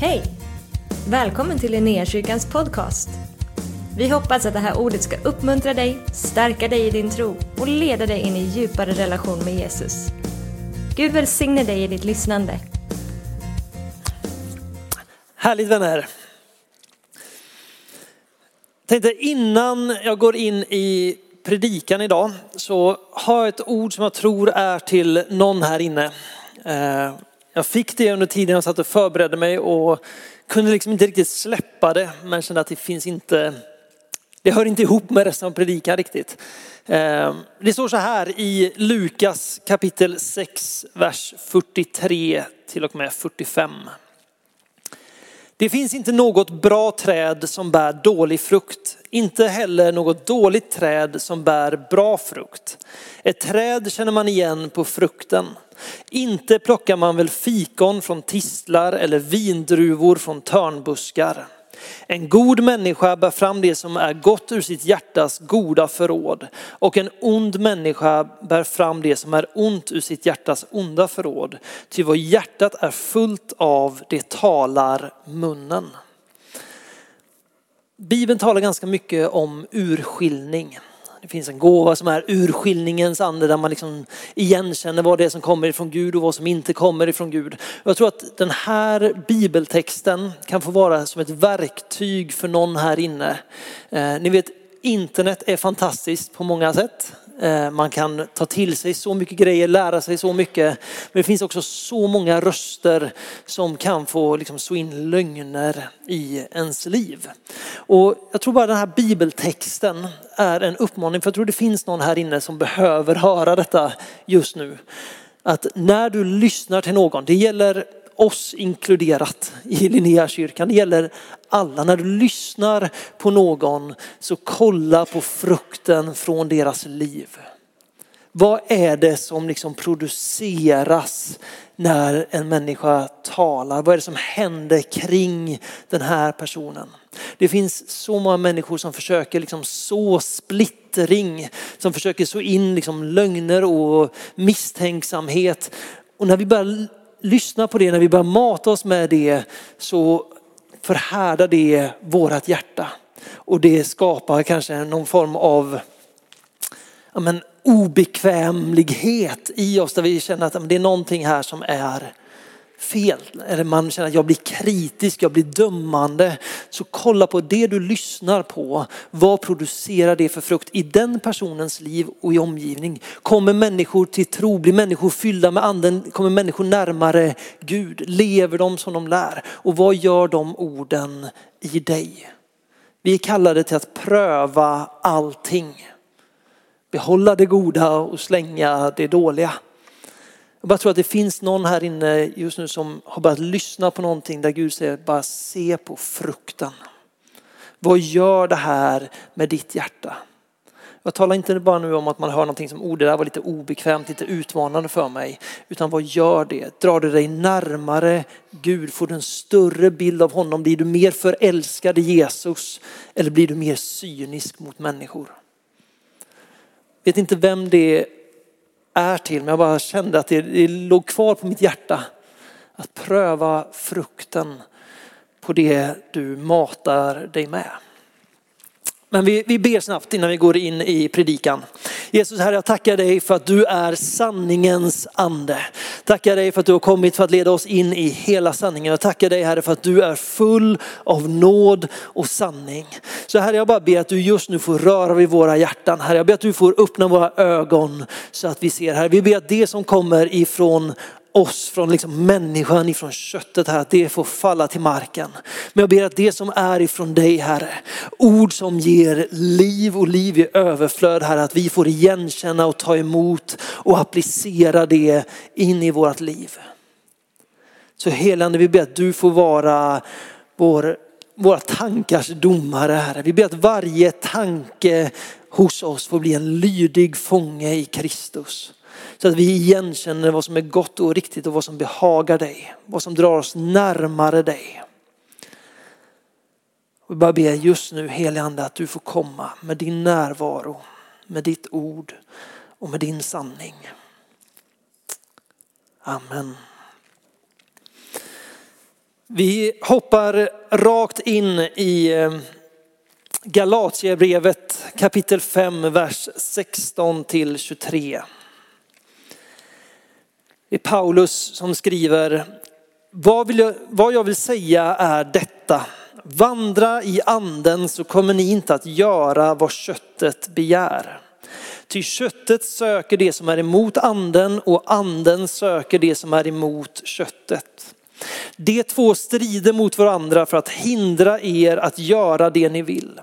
Hej! Välkommen till Linnéakyrkans podcast. Vi hoppas att det här ordet ska uppmuntra dig, stärka dig i din tro och leda dig in i djupare relation med Jesus. Gud välsigne dig i ditt lyssnande. Härligt vänner. Tänkte innan jag går in i predikan idag så har jag ett ord som jag tror är till någon här inne. Eh, jag fick det under tiden jag satt och förberedde mig och kunde liksom inte riktigt släppa det men kände att det finns inte, det hör inte ihop med resten av predikan riktigt. Ehm, det står så här i Lukas kapitel 6, vers 43 till och med 45. Det finns inte något bra träd som bär dålig frukt, inte heller något dåligt träd som bär bra frukt. Ett träd känner man igen på frukten. Inte plockar man väl fikon från tistlar eller vindruvor från törnbuskar. En god människa bär fram det som är gott ur sitt hjärtas goda förråd och en ond människa bär fram det som är ont ur sitt hjärtas onda förråd. Ty vad hjärtat är fullt av, det talar munnen. Bibeln talar ganska mycket om urskiljning. Det finns en gåva som är urskiljningens ande där man liksom igenkänner vad det är som kommer ifrån Gud och vad som inte kommer ifrån Gud. Jag tror att den här bibeltexten kan få vara som ett verktyg för någon här inne. Eh, ni vet internet är fantastiskt på många sätt. Eh, man kan ta till sig så mycket grejer, lära sig så mycket. Men det finns också så många röster som kan få liksom så in lögner i ens liv. Och jag tror bara den här bibeltexten är en uppmaning, för jag tror det finns någon här inne som behöver höra detta just nu. Att när du lyssnar till någon, det gäller oss inkluderat i Linnéakyrkan. Det gäller alla. När du lyssnar på någon så kolla på frukten från deras liv. Vad är det som liksom produceras när en människa talar? Vad är det som händer kring den här personen? Det finns så många människor som försöker liksom så splittring, som försöker så in liksom lögner och misstänksamhet. Och när vi börjar lyssnar på det, när vi börjar mata oss med det så förhärdar det vårat hjärta. Och det skapar kanske någon form av ja, men, obekvämlighet i oss där vi känner att det är någonting här som är fel. Eller man känner att jag blir kritisk, jag blir dömande. Så kolla på det du lyssnar på. Vad producerar det för frukt i den personens liv och i omgivning? Kommer människor till tro? Blir människor fyllda med anden? Kommer människor närmare Gud? Lever de som de lär? Och vad gör de orden i dig? Vi är kallade till att pröva allting. Behålla det goda och slänga det dåliga. Jag bara tror att det finns någon här inne just nu som har börjat lyssna på någonting där Gud säger bara se på frukten. Vad gör det här med ditt hjärta? Jag talar inte bara nu om att man hör någonting som oh det där var lite obekvämt, lite utmanande för mig. Utan vad gör det? Drar det dig närmare Gud? Får du en större bild av honom? Blir du mer förälskad i Jesus? Eller blir du mer cynisk mot människor? Jag vet inte vem det är till. Men jag bara kände att det, det låg kvar på mitt hjärta. Att pröva frukten på det du matar dig med. Men vi, vi ber snabbt innan vi går in i predikan. Jesus Herre, jag tackar dig för att du är sanningens ande. Tackar dig för att du har kommit för att leda oss in i hela sanningen. Jag tackar dig Herre för att du är full av nåd och sanning. Så Herre, jag bara ber att du just nu får röra vid våra hjärtan. Herre, jag ber att du får öppna våra ögon så att vi ser. Herre, vi ber att det som kommer ifrån oss från liksom människan, ifrån köttet här, att det får falla till marken. Men jag ber att det som är ifrån dig Herre, ord som ger liv och liv i överflöd Herre, att vi får igenkänna och ta emot och applicera det in i vårt liv. Så helande, vi ber att du får vara vår, våra tankars domare Herre. Vi ber att varje tanke hos oss får bli en lydig fånge i Kristus. Så att vi igenkänner vad som är gott och riktigt och vad som behagar dig. Vad som drar oss närmare dig. Vi bara ber just nu helige Ande att du får komma med din närvaro, med ditt ord och med din sanning. Amen. Vi hoppar rakt in i eh, Galatierbrevet kapitel 5, vers 16 till 23. Det är Paulus som skriver, vad, vill jag, vad jag vill säga är detta. Vandra i anden så kommer ni inte att göra vad köttet begär. Ty köttet söker det som är emot anden och anden söker det som är emot köttet. De två strider mot varandra för att hindra er att göra det ni vill.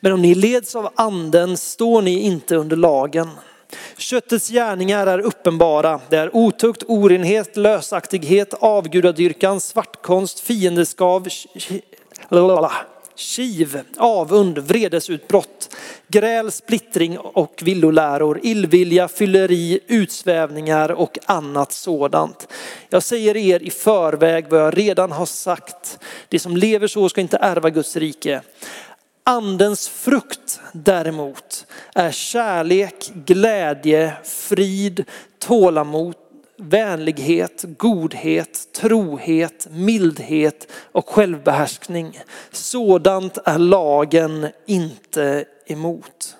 Men om ni leds av anden står ni inte under lagen. Köttets gärningar är uppenbara. Det är otukt, orenhet, lösaktighet, avgudadyrkan, svartkonst, fiendeskav, kiv, avund, vredesutbrott, gräl, splittring och villoläror, illvilja, fylleri, utsvävningar och annat sådant. Jag säger er i förväg vad jag redan har sagt. De som lever så ska inte ärva Guds rike. Andens frukt däremot är kärlek, glädje, frid, tålamod, vänlighet, godhet, trohet, mildhet och självbehärskning. Sådant är lagen inte emot.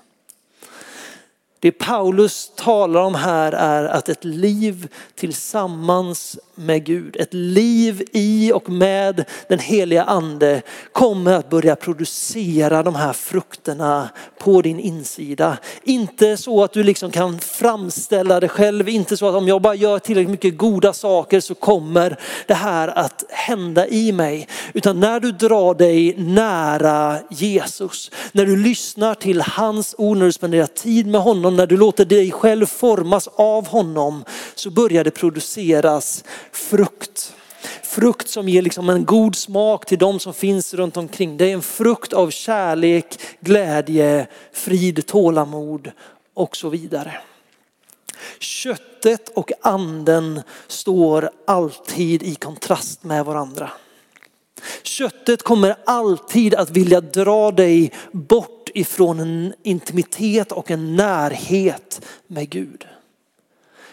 Det Paulus talar om här är att ett liv tillsammans med Gud, ett liv i och med den heliga ande kommer att börja producera de här frukterna på din insida. Inte så att du liksom kan framställa det själv, inte så att om jag bara gör tillräckligt mycket goda saker så kommer det här att hända i mig. Utan när du drar dig nära Jesus, när du lyssnar till hans ord, när du spenderar tid med honom, när du låter dig själv formas av honom så börjar det produceras frukt. Frukt som ger liksom en god smak till de som finns runt omkring. Det är en frukt av kärlek, glädje, frid, tålamod och så vidare. Köttet och anden står alltid i kontrast med varandra. Köttet kommer alltid att vilja dra dig bort ifrån en intimitet och en närhet med Gud.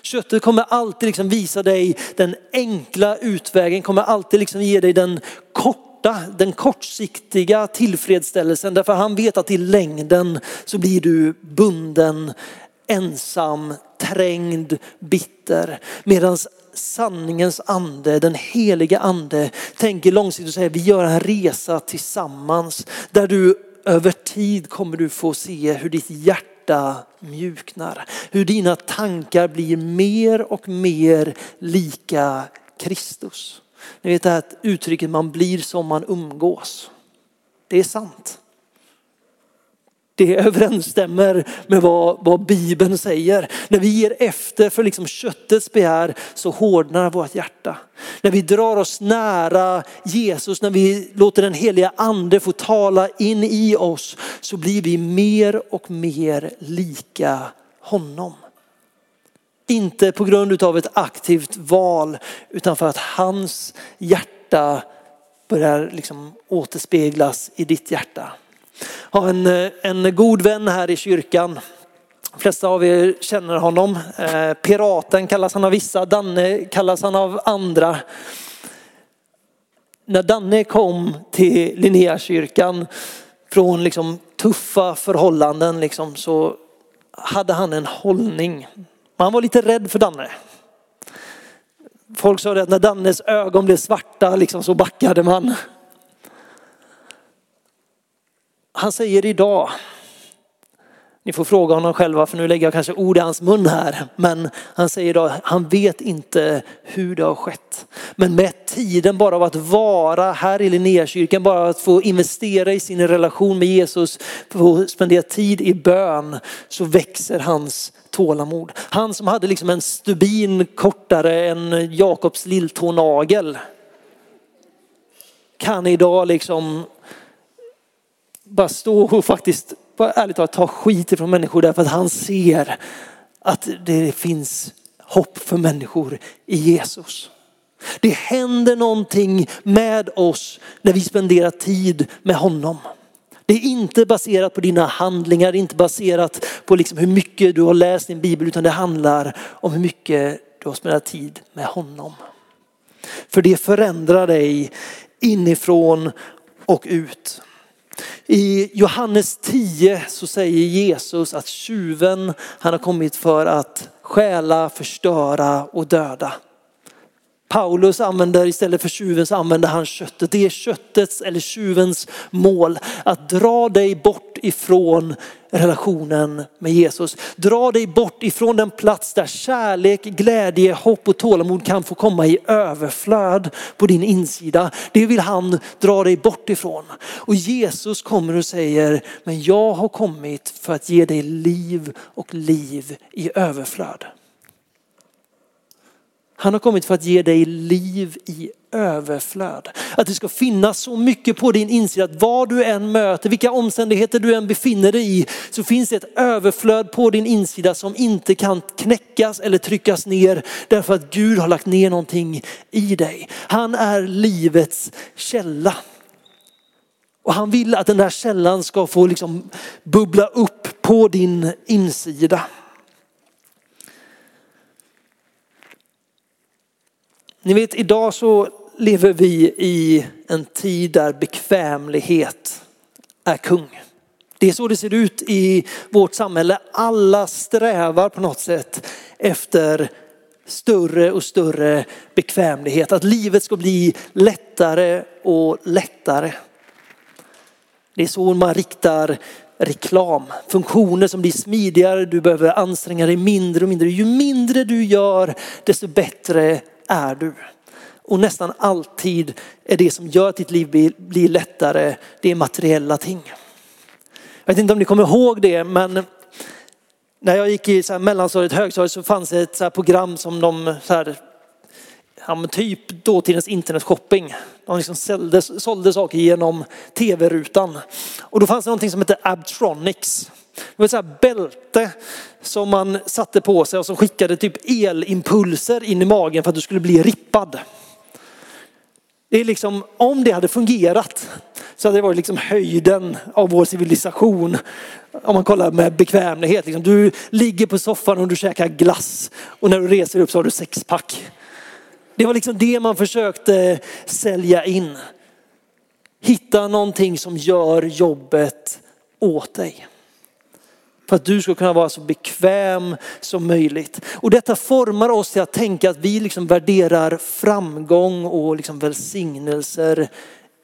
Köttet kommer alltid liksom visa dig den enkla utvägen, kommer alltid liksom ge dig den korta, den kortsiktiga tillfredsställelsen. Därför han vet att i längden så blir du bunden, ensam, trängd, bitter. Medan sanningens ande, den heliga ande tänker långsiktigt och säger vi gör en resa tillsammans där du över tid kommer du få se hur ditt hjärta mjuknar. Hur dina tankar blir mer och mer lika Kristus. Ni vet det här uttrycket man blir som man umgås. Det är sant. Det överensstämmer med vad, vad Bibeln säger. När vi ger efter för liksom köttets begär så hårdnar vårt hjärta. När vi drar oss nära Jesus, när vi låter den heliga ande få tala in i oss så blir vi mer och mer lika honom. Inte på grund av ett aktivt val utan för att hans hjärta börjar liksom återspeglas i ditt hjärta har en, eh, en god vän här i kyrkan. De flesta av er känner honom. Eh, piraten kallas han av vissa, Danne kallas han av andra. När Danne kom till Linnéakyrkan från liksom tuffa förhållanden liksom, så hade han en hållning. Man var lite rädd för Danne. Folk sa att när Dannes ögon blev svarta liksom, så backade man. Han säger idag, ni får fråga honom själva för nu lägger jag kanske ord i hans mun här. Men han säger idag, han vet inte hur det har skett. Men med tiden bara av att vara här i Linnéakyrkan, bara att få investera i sin relation med Jesus, få spendera tid i bön så växer hans tålamod. Han som hade liksom en stubin kortare än Jakobs lilltånagel kan idag liksom bara stå och faktiskt, bara ärligt talat, ta skit ifrån människor därför att han ser att det finns hopp för människor i Jesus. Det händer någonting med oss när vi spenderar tid med honom. Det är inte baserat på dina handlingar, det är inte baserat på liksom hur mycket du har läst din bibel, utan det handlar om hur mycket du har spenderat tid med honom. För det förändrar dig inifrån och ut. I Johannes 10 så säger Jesus att tjuven han har kommit för att stjäla, förstöra och döda. Paulus använder istället för tjuven så använder han köttet. Det är köttets eller tjuvens mål att dra dig bort ifrån relationen med Jesus. Dra dig bort ifrån den plats där kärlek, glädje, hopp och tålamod kan få komma i överflöd på din insida. Det vill han dra dig bort ifrån. Och Jesus kommer och säger, men jag har kommit för att ge dig liv och liv i överflöd. Han har kommit för att ge dig liv i överflöd. Att det ska finnas så mycket på din insida att vad du än möter, vilka omständigheter du än befinner dig i, så finns det ett överflöd på din insida som inte kan knäckas eller tryckas ner därför att Gud har lagt ner någonting i dig. Han är livets källa. Och han vill att den där källan ska få liksom bubbla upp på din insida. Ni vet idag så lever vi i en tid där bekvämlighet är kung. Det är så det ser ut i vårt samhälle. Alla strävar på något sätt efter större och större bekvämlighet. Att livet ska bli lättare och lättare. Det är så man riktar reklam. Funktioner som blir smidigare, du behöver anstränga dig mindre och mindre. Ju mindre du gör desto bättre är du. Och nästan alltid är det som gör att ditt liv blir, blir lättare, det är materiella ting. Jag vet inte om ni kommer ihåg det, men när jag gick i så här mellanstadiet högstadiet så fanns det ett så program som de, så här, ja, typ dåtidens internetshopping. De liksom sålde, sålde saker genom tv-rutan. Och då fanns det någonting som hette Abtronics. Det var ett så här bälte som man satte på sig och som skickade typ elimpulser in i magen för att du skulle bli rippad. Det är liksom, om det hade fungerat så hade det varit liksom höjden av vår civilisation. Om man kollar med bekvämlighet. Liksom, du ligger på soffan och du käkar glass och när du reser upp så har du sexpack. Det var liksom det man försökte sälja in. Hitta någonting som gör jobbet åt dig. För att du ska kunna vara så bekväm som möjligt. Och detta formar oss till att tänka att vi liksom värderar framgång och liksom välsignelser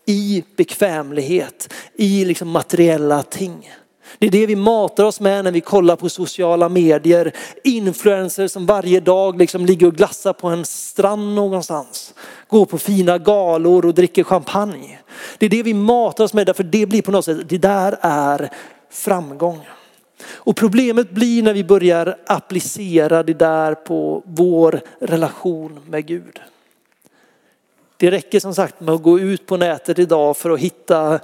i bekvämlighet, i liksom materiella ting. Det är det vi matar oss med när vi kollar på sociala medier. Influencers som varje dag liksom ligger och glassar på en strand någonstans. Går på fina galor och dricker champagne. Det är det vi matar oss med därför det blir på något sätt, det där är framgång. Och problemet blir när vi börjar applicera det där på vår relation med Gud. Det räcker som sagt med att gå ut på nätet idag för att hitta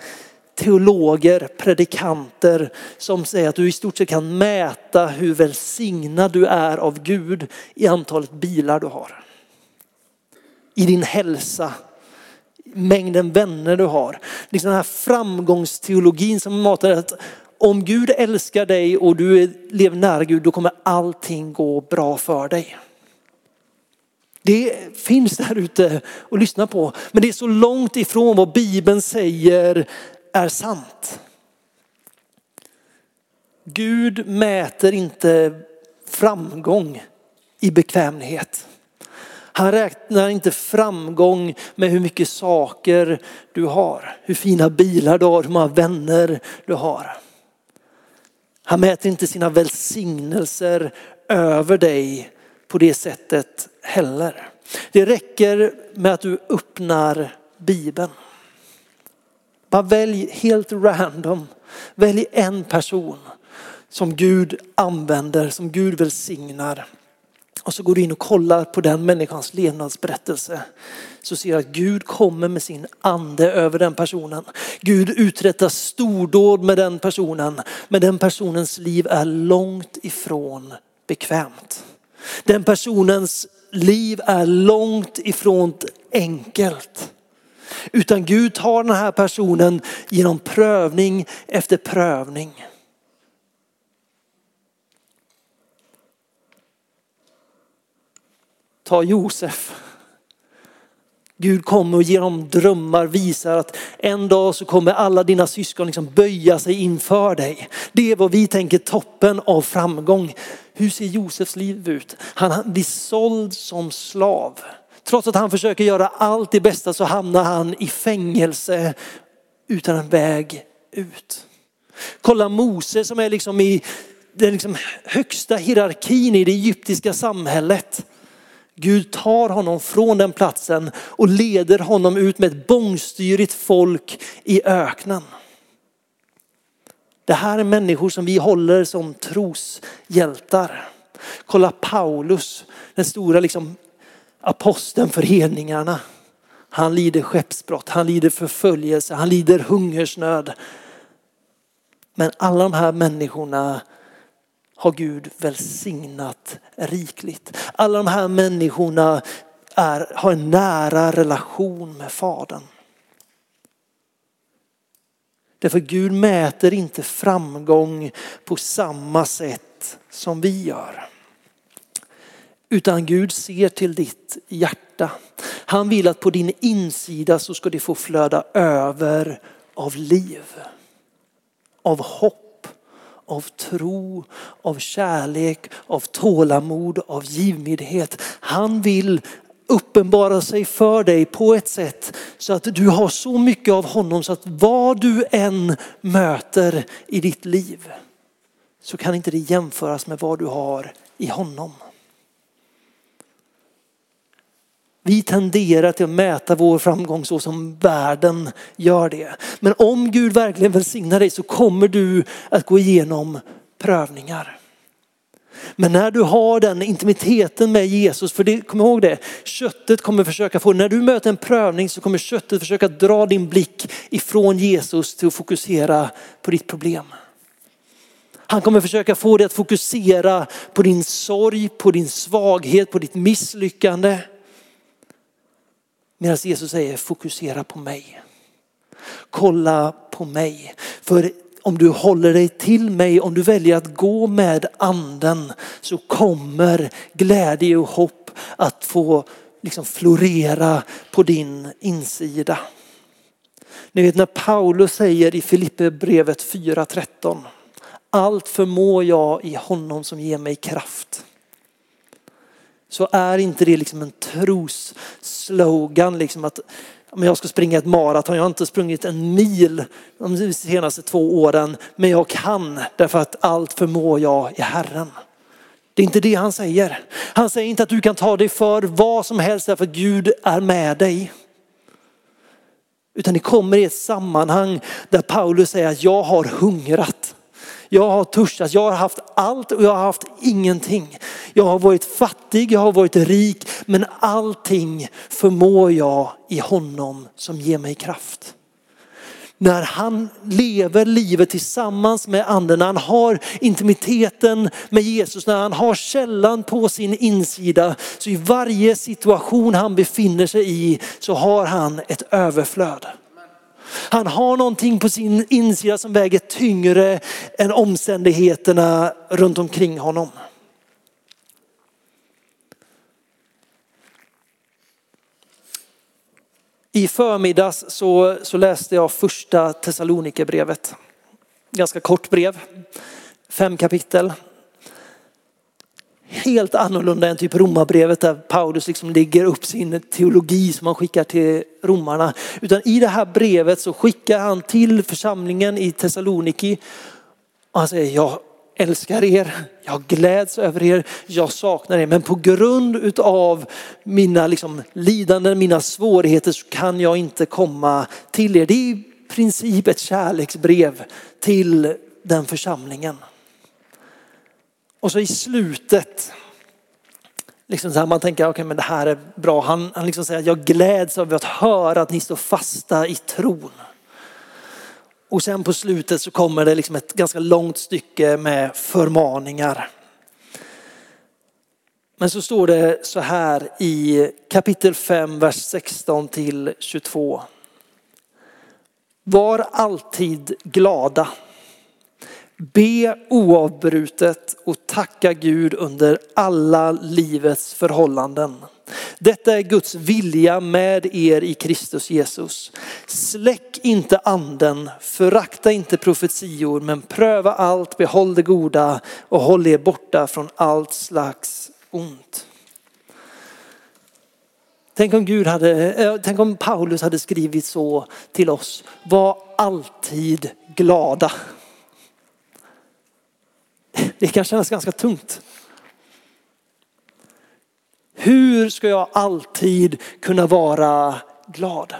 teologer, predikanter som säger att du i stort sett kan mäta hur välsignad du är av Gud i antalet bilar du har. I din hälsa, mängden vänner du har. Liksom den här framgångsteologin som matar att om Gud älskar dig och du lever nära Gud, då kommer allting gå bra för dig. Det finns där ute att lyssna på, men det är så långt ifrån vad Bibeln säger är sant. Gud mäter inte framgång i bekvämlighet. Han räknar inte framgång med hur mycket saker du har, hur fina bilar du har, hur många vänner du har. Han mäter inte sina välsignelser över dig på det sättet heller. Det räcker med att du öppnar Bibeln. Bara välj helt random. Välj en person som Gud använder, som Gud välsignar. Och så går du in och kollar på den människans levnadsberättelse. Så ser du att Gud kommer med sin ande över den personen. Gud uträttar stordåd med den personen. Men den personens liv är långt ifrån bekvämt. Den personens liv är långt ifrån enkelt. Utan Gud tar den här personen genom prövning efter prövning. Ta Josef. Gud kommer och ger dem drömmar, visar att en dag så kommer alla dina syskon liksom böja sig inför dig. Det är vad vi tänker toppen av framgång. Hur ser Josefs liv ut? Han blir såld som slav. Trots att han försöker göra allt det bästa så hamnar han i fängelse utan en väg ut. Kolla Mose som är liksom i den liksom högsta hierarkin i det egyptiska samhället. Gud tar honom från den platsen och leder honom ut med ett bångstyrigt folk i öknen. Det här är människor som vi håller som troshjältar. Kolla Paulus, den stora liksom aposteln för hedningarna. Han lider skeppsbrott, han lider förföljelse, han lider hungersnöd. Men alla de här människorna har Gud välsignat rikligt. Alla de här människorna är, har en nära relation med Fadern. Därför Gud mäter inte framgång på samma sätt som vi gör. Utan Gud ser till ditt hjärta. Han vill att på din insida så ska det få flöda över av liv. Av hopp, av tro, av kärlek, av tålamod, av givmildhet. Han vill uppenbara sig för dig på ett sätt så att du har så mycket av honom så att vad du än möter i ditt liv så kan inte det jämföras med vad du har i honom. Vi tenderar till att mäta vår framgång så som världen gör det. Men om Gud verkligen välsignar dig så kommer du att gå igenom prövningar. Men när du har den intimiteten med Jesus, för det, kom ihåg det, köttet kommer försöka få, när du möter en prövning så kommer köttet försöka dra din blick ifrån Jesus till att fokusera på ditt problem. Han kommer försöka få dig att fokusera på din sorg, på din svaghet, på ditt misslyckande. Medan Jesus säger fokusera på mig. Kolla på mig. För om du håller dig till mig, om du väljer att gå med anden så kommer glädje och hopp att få liksom florera på din insida. Ni vet när Paulus säger i Filipperbrevet 4.13 allt förmår jag i honom som ger mig kraft så är inte det liksom en trosslogan liksom att men jag ska springa ett maraton, jag har inte sprungit en mil de senaste två åren, men jag kan därför att allt förmår jag i Herren. Det är inte det han säger. Han säger inte att du kan ta dig för vad som helst därför att Gud är med dig. Utan det kommer i ett sammanhang där Paulus säger att jag har hungrat. Jag har törstat, jag har haft allt och jag har haft ingenting. Jag har varit fattig, jag har varit rik, men allting förmår jag i honom som ger mig kraft. När han lever livet tillsammans med anden, när han har intimiteten med Jesus, när han har källan på sin insida, så i varje situation han befinner sig i så har han ett överflöd. Han har någonting på sin insida som väger tyngre än omständigheterna runt omkring honom. I förmiddags så, så läste jag första Thessalonikerbrevet. Ganska kort brev, fem kapitel helt annorlunda än typ romabrevet där Paulus liksom lägger upp sin teologi som han skickar till romarna. Utan i det här brevet så skickar han till församlingen i Thessaloniki och han säger jag älskar er, jag gläds över er, jag saknar er. Men på grund av mina liksom lidanden, mina svårigheter så kan jag inte komma till er. Det är i princip ett kärleksbrev till den församlingen. Och så i slutet, liksom så här, man tänker okay, men det här är bra. Han, han liksom säger jag gläds över att höra att ni står fasta i tron. Och sen på slutet så kommer det liksom ett ganska långt stycke med förmaningar. Men så står det så här i kapitel 5, vers 16 till 22. Var alltid glada. Be oavbrutet och tacka Gud under alla livets förhållanden. Detta är Guds vilja med er i Kristus Jesus. Släck inte anden, förakta inte profetior, men pröva allt, behåll det goda och håll er borta från allt slags ont. Tänk om, Gud hade, eh, tänk om Paulus hade skrivit så till oss. Var alltid glada. Det kan kännas ganska tungt. Hur ska jag alltid kunna vara glad?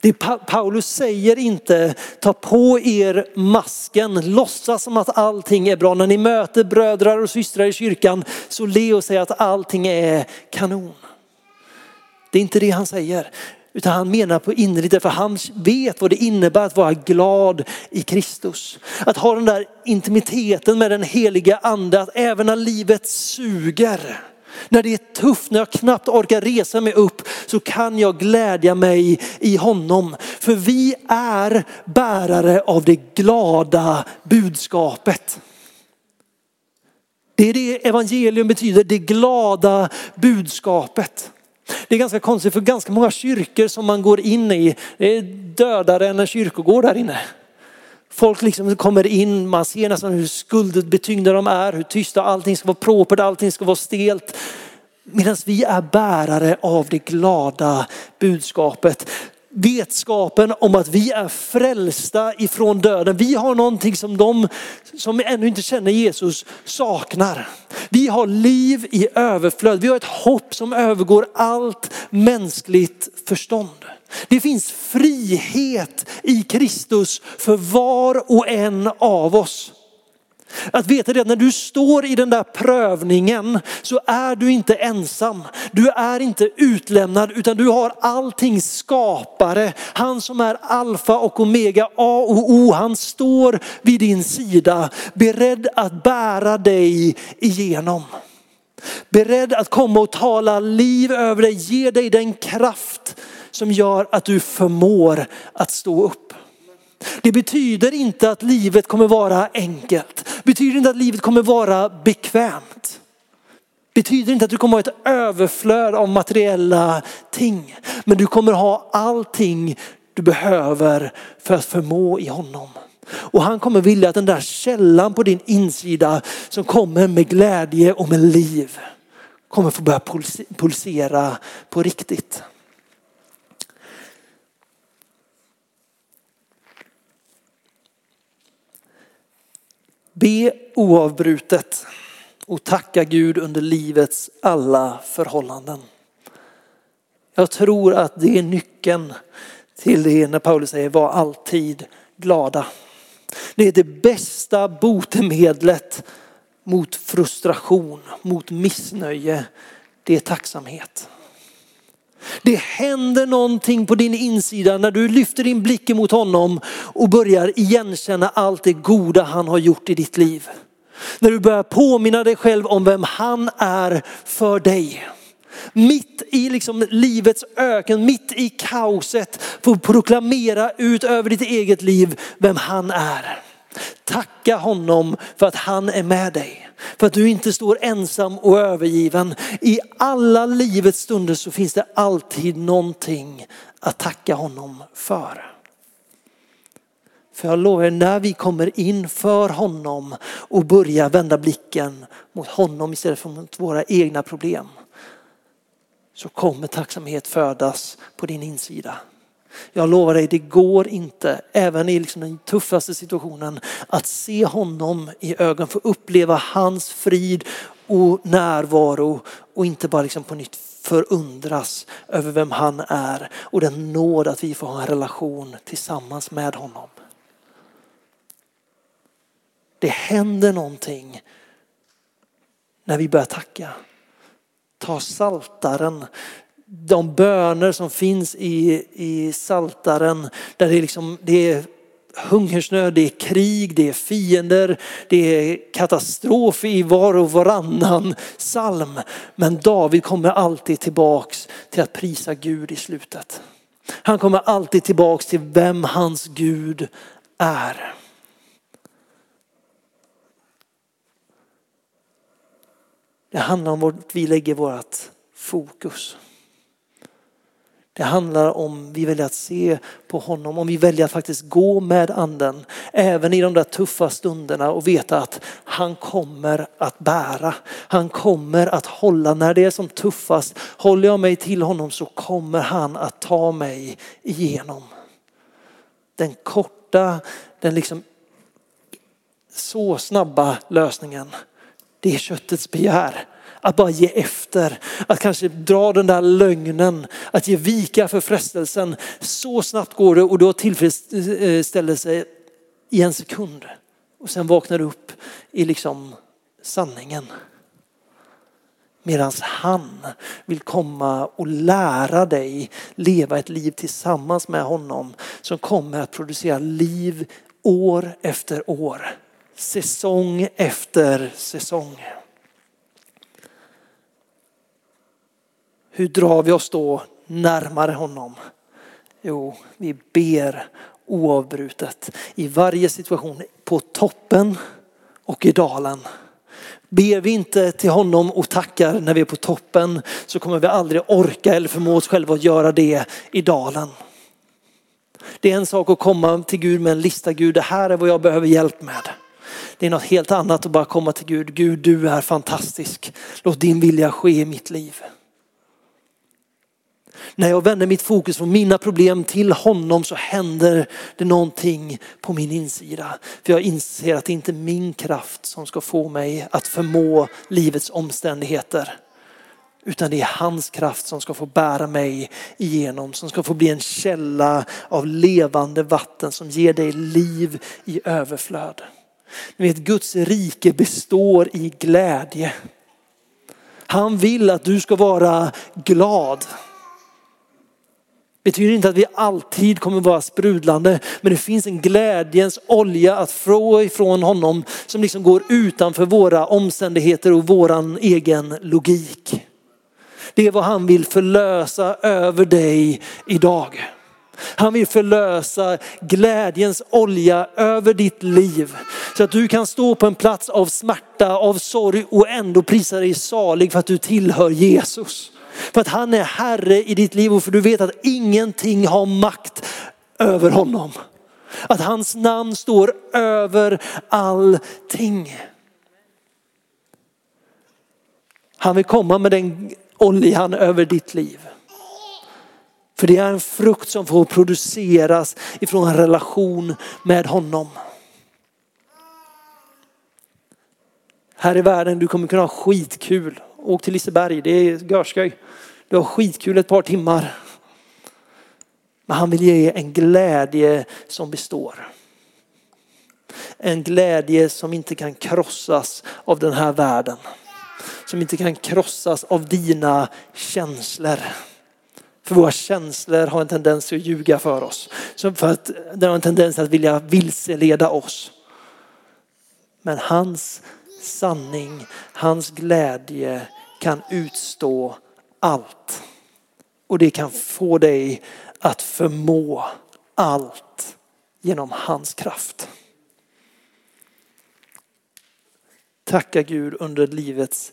Det Paulus säger inte, ta på er masken, låtsas som att allting är bra. När ni möter bröder och systrar i kyrkan så le och säg att allting är kanon. Det är inte det han säger. Utan han menar på innerligt, för han vet vad det innebär att vara glad i Kristus. Att ha den där intimiteten med den heliga ande, att även när livet suger, när det är tufft, när jag knappt orkar resa mig upp så kan jag glädja mig i honom. För vi är bärare av det glada budskapet. Det är det evangelium betyder, det glada budskapet. Det är ganska konstigt för ganska många kyrkor som man går in i, det är dödare än en kyrkogård där inne. Folk liksom kommer in, man ser nästan hur skuldbetyngda de är, hur tysta allting ska vara propert, allting ska vara stelt. Medan vi är bärare av det glada budskapet vetskapen om att vi är frälsta ifrån döden. Vi har någonting som de som ännu inte känner Jesus saknar. Vi har liv i överflöd. Vi har ett hopp som övergår allt mänskligt förstånd. Det finns frihet i Kristus för var och en av oss. Att veta det att när du står i den där prövningen så är du inte ensam. Du är inte utlämnad utan du har allting skapare. Han som är alfa och omega, A och O. Han står vid din sida beredd att bära dig igenom. Beredd att komma och tala liv över dig, ge dig den kraft som gör att du förmår att stå upp. Det betyder inte att livet kommer vara enkelt. Det betyder inte att livet kommer vara bekvämt. Det betyder inte att du kommer ha ett överflöd av materiella ting. Men du kommer ha allting du behöver för att förmå i honom. Och han kommer vilja att den där källan på din insida som kommer med glädje och med liv kommer få börja pulsera på riktigt. Be oavbrutet och tacka Gud under livets alla förhållanden. Jag tror att det är nyckeln till det när Paulus säger var alltid glada. Det är det bästa botemedlet mot frustration, mot missnöje. Det är tacksamhet. Det händer någonting på din insida när du lyfter din blick mot honom och börjar igenkänna allt det goda han har gjort i ditt liv. När du börjar påminna dig själv om vem han är för dig. Mitt i liksom livets öken, mitt i kaoset, får proklamera ut över ditt eget liv vem han är. Tacka honom för att han är med dig. För att du inte står ensam och övergiven. I alla livets stunder så finns det alltid någonting att tacka honom för. För jag lovar er, när vi kommer in för honom och börjar vända blicken mot honom istället för mot våra egna problem. Så kommer tacksamhet födas på din insida. Jag lovar dig, det går inte, även i liksom den tuffaste situationen, att se honom i ögonen, få uppleva hans frid och närvaro och inte bara liksom på nytt förundras över vem han är och den nåd att vi får ha en relation tillsammans med honom. Det händer någonting när vi börjar tacka. Ta saltaren de böner som finns i, i saltaren där det, liksom, det är hungersnöd, det är krig, det är fiender, det är katastrof i var och varannan psalm. Men David kommer alltid tillbaks till att prisa Gud i slutet. Han kommer alltid tillbaks till vem hans Gud är. Det handlar om vart vi lägger vårt fokus. Det handlar om vi väljer att se på honom, om vi väljer att faktiskt gå med anden. Även i de där tuffa stunderna och veta att han kommer att bära. Han kommer att hålla. När det är som tuffast, håller jag mig till honom så kommer han att ta mig igenom. Den korta, den liksom så snabba lösningen, det är köttets begär. Att bara ge efter, att kanske dra den där lögnen, att ge vika för frestelsen. Så snabbt går det och du har tillfredsställelse i en sekund. Och sen vaknar du upp i liksom sanningen. Medan han vill komma och lära dig leva ett liv tillsammans med honom som kommer att producera liv år efter år. Säsong efter säsong. Hur drar vi oss då närmare honom? Jo, vi ber oavbrutet i varje situation på toppen och i dalen. Ber vi inte till honom och tackar när vi är på toppen så kommer vi aldrig orka eller förmå oss själva att göra det i dalen. Det är en sak att komma till Gud med en lista, Gud det här är vad jag behöver hjälp med. Det är något helt annat att bara komma till Gud, Gud du är fantastisk. Låt din vilja ske i mitt liv. När jag vänder mitt fokus från mina problem till honom så händer det någonting på min insida. För jag inser att det inte är min kraft som ska få mig att förmå livets omständigheter. Utan det är hans kraft som ska få bära mig igenom, som ska få bli en källa av levande vatten som ger dig liv i överflöd. Ni vet Guds rike består i glädje. Han vill att du ska vara glad betyder inte att vi alltid kommer vara sprudlande, men det finns en glädjens olja att få ifrån honom som liksom går utanför våra omständigheter och våran egen logik. Det är vad han vill förlösa över dig idag. Han vill förlösa glädjens olja över ditt liv. Så att du kan stå på en plats av smärta, av sorg och ändå prisa dig salig för att du tillhör Jesus. För att han är Herre i ditt liv och för du vet att ingenting har makt över honom. Att hans namn står över allting. Han vill komma med den oljan över ditt liv. För det är en frukt som får produceras ifrån en relation med honom. Här i världen du kommer kunna ha skitkul Åk till Liseberg, det är görskoj. Du har skitkul ett par timmar. Men han vill ge en glädje som består. En glädje som inte kan krossas av den här världen. Som inte kan krossas av dina känslor. För våra känslor har en tendens att ljuga för oss. För att den har en tendens att vilja vilseleda oss. Men hans sanning, hans glädje kan utstå allt. Och det kan få dig att förmå allt genom hans kraft. Tacka Gud under livets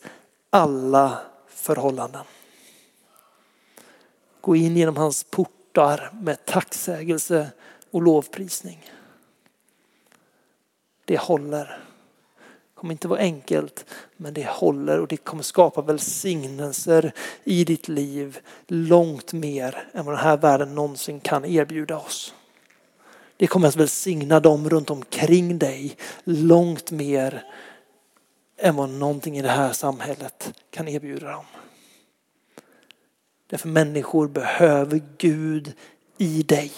alla förhållanden. Gå in genom hans portar med tacksägelse och lovprisning. Det håller kommer inte vara enkelt, men det håller och det kommer skapa välsignelser i ditt liv långt mer än vad den här världen någonsin kan erbjuda oss. Det kommer att välsigna dem runt omkring dig långt mer än vad någonting i det här samhället kan erbjuda dem. Därför människor behöver Gud i dig.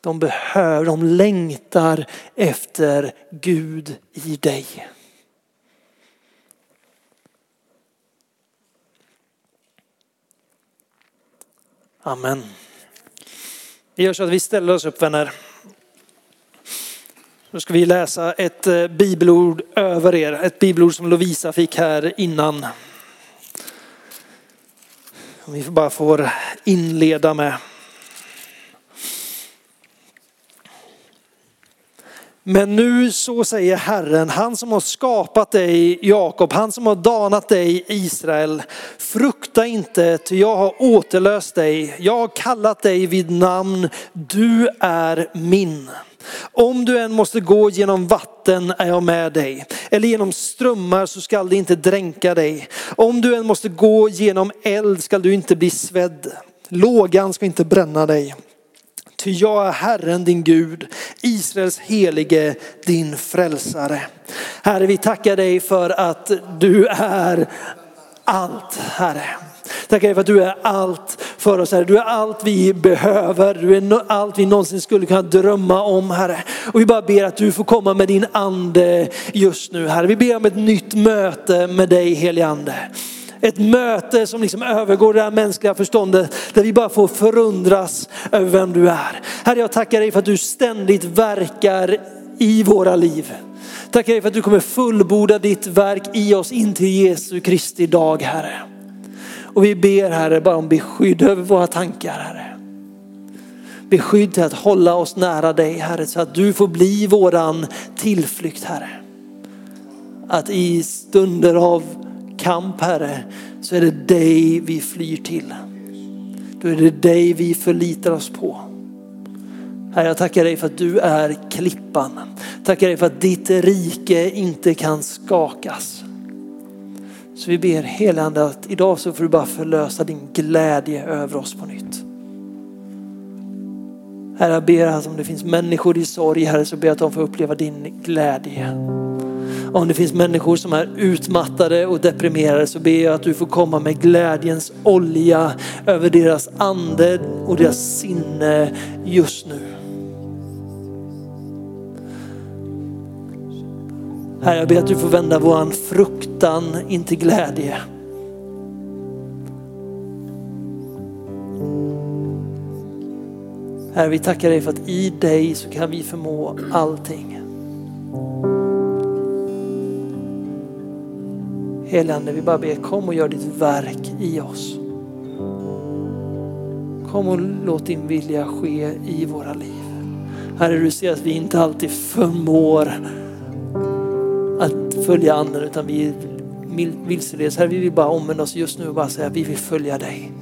De behöver, de längtar efter Gud i dig. Amen. Vi gör så att vi ställer oss upp vänner. Nu ska vi läsa ett eh, bibelord över er. Ett bibelord som Lovisa fick här innan. Vi bara får inleda med. Men nu så säger Herren, han som har skapat dig Jakob, han som har danat dig Israel. Frukta inte, ty jag har återlöst dig. Jag har kallat dig vid namn, du är min. Om du än måste gå genom vatten är jag med dig. Eller genom strömmar så skall det inte dränka dig. Om du än måste gå genom eld skall du inte bli svedd. Lågan ska inte bränna dig. Ty jag är Herren din Gud, Israels helige, din frälsare. Herre, vi tackar dig för att du är allt, Herre. Tackar dig för att du är allt för oss Herre. Du är allt vi behöver. Du är allt vi någonsin skulle kunna drömma om Herre. Och vi bara ber att du får komma med din ande just nu Herre. Vi ber om ett nytt möte med dig helige Ande. Ett möte som liksom övergår det här mänskliga förståndet där vi bara får förundras över vem du är. Herre jag tackar dig för att du ständigt verkar i våra liv. Tackar dig för att du kommer fullborda ditt verk i oss in till Jesu Kristi dag Herre. Och vi ber Herre bara om beskydd över våra tankar Herre. Beskydd till att hålla oss nära dig Herre så att du får bli våran tillflykt Herre. Att i stunder av kamp Herre så är det dig vi flyr till. Då är det dig vi förlitar oss på. Herre jag tackar dig för att du är klippan. Tackar dig för att ditt rike inte kan skakas. Så vi ber helande att idag så får du bara förlösa din glädje över oss på nytt. Herre jag ber att om det finns människor i sorg Herre så ber jag att de får uppleva din glädje. Om det finns människor som är utmattade och deprimerade så ber jag att du får komma med glädjens olja över deras ande och deras sinne just nu. Herre, jag ber att du får vända våran fruktan in till glädje. Herre, vi tackar dig för att i dig så kan vi förmå allting. Helande, vi bara ber, kom och gör ditt verk i oss. Kom och låt din vilja ske i våra liv. Herre, du ser att vi inte alltid förmår att följa anden utan vi vilseleds. Herre, vi vill bara omvända oss just nu och bara säga att vi vill följa dig.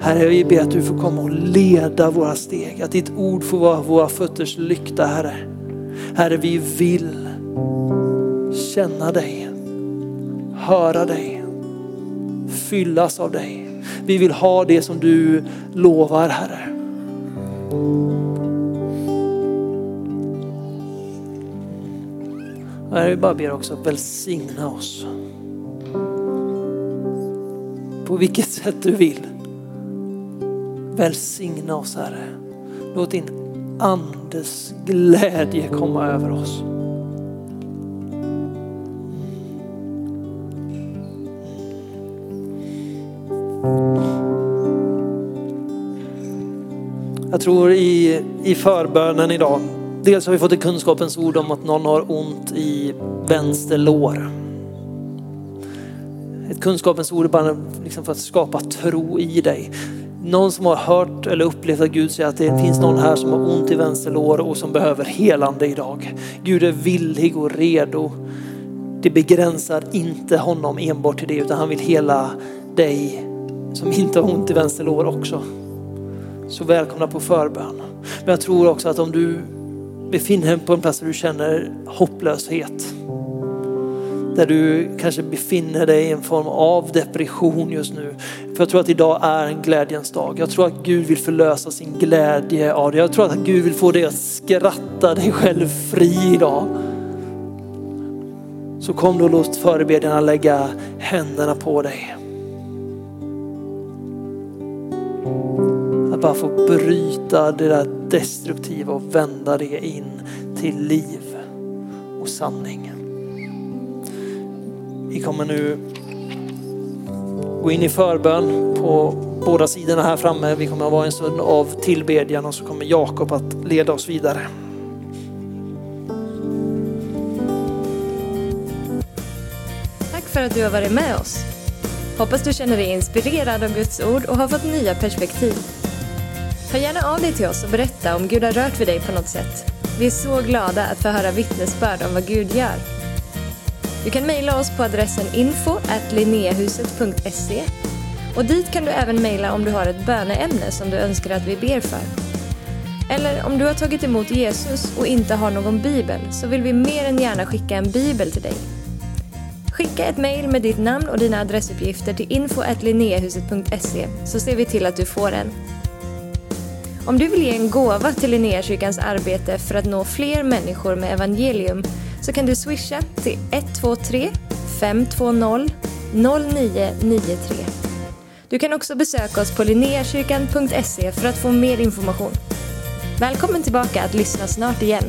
Herre, vi ber att du får komma och leda våra steg. Att ditt ord får vara våra fötters lykta, Herre. Herre, vi vill känna dig höra dig, fyllas av dig. Vi vill ha det som du lovar Herre. Herre, vi bara ber också välsigna oss. På vilket sätt du vill. Välsigna oss Herre. Låt din andes glädje komma över oss. Jag tror i, i förbönen idag, dels har vi fått ett kunskapens ord om att någon har ont i vänster lår. Ett kunskapens ord bara liksom för att skapa tro i dig. Någon som har hört eller upplevt att Gud säger att det finns någon här som har ont i vänster lår och som behöver helande idag. Gud är villig och redo. Det begränsar inte honom enbart till det utan han vill hela dig som inte har ont i vänster lår också. Så välkomna på förbön. Men jag tror också att om du befinner dig på en plats där du känner hopplöshet, där du kanske befinner dig i en form av depression just nu. För jag tror att idag är en glädjens dag. Jag tror att Gud vill förlösa sin glädje av dig. Jag tror att Gud vill få dig att skratta dig själv fri idag. Så kom då och låt förebedjarna lägga händerna på dig. Bara få bryta det där destruktiva och vända det in till liv och sanning. Vi kommer nu gå in i förbön på båda sidorna här framme. Vi kommer att vara en stund av tillbedjan och så kommer Jakob att leda oss vidare. Tack för att du har varit med oss. Hoppas du känner dig inspirerad av Guds ord och har fått nya perspektiv. Hör gärna av dig till oss och berätta om Gud har rört vid dig på något sätt. Vi är så glada att få höra vittnesbörd om vad Gud gör. Du kan mejla oss på adressen info och dit kan du även mejla om du har ett böneämne som du önskar att vi ber för. Eller om du har tagit emot Jesus och inte har någon bibel så vill vi mer än gärna skicka en bibel till dig. Skicka ett mejl med ditt namn och dina adressuppgifter till info så ser vi till att du får en. Om du vill ge en gåva till Linnéakyrkans arbete för att nå fler människor med evangelium så kan du swisha till 123 520 0993. Du kan också besöka oss på linneakyrkan.se för att få mer information. Välkommen tillbaka att lyssna snart igen.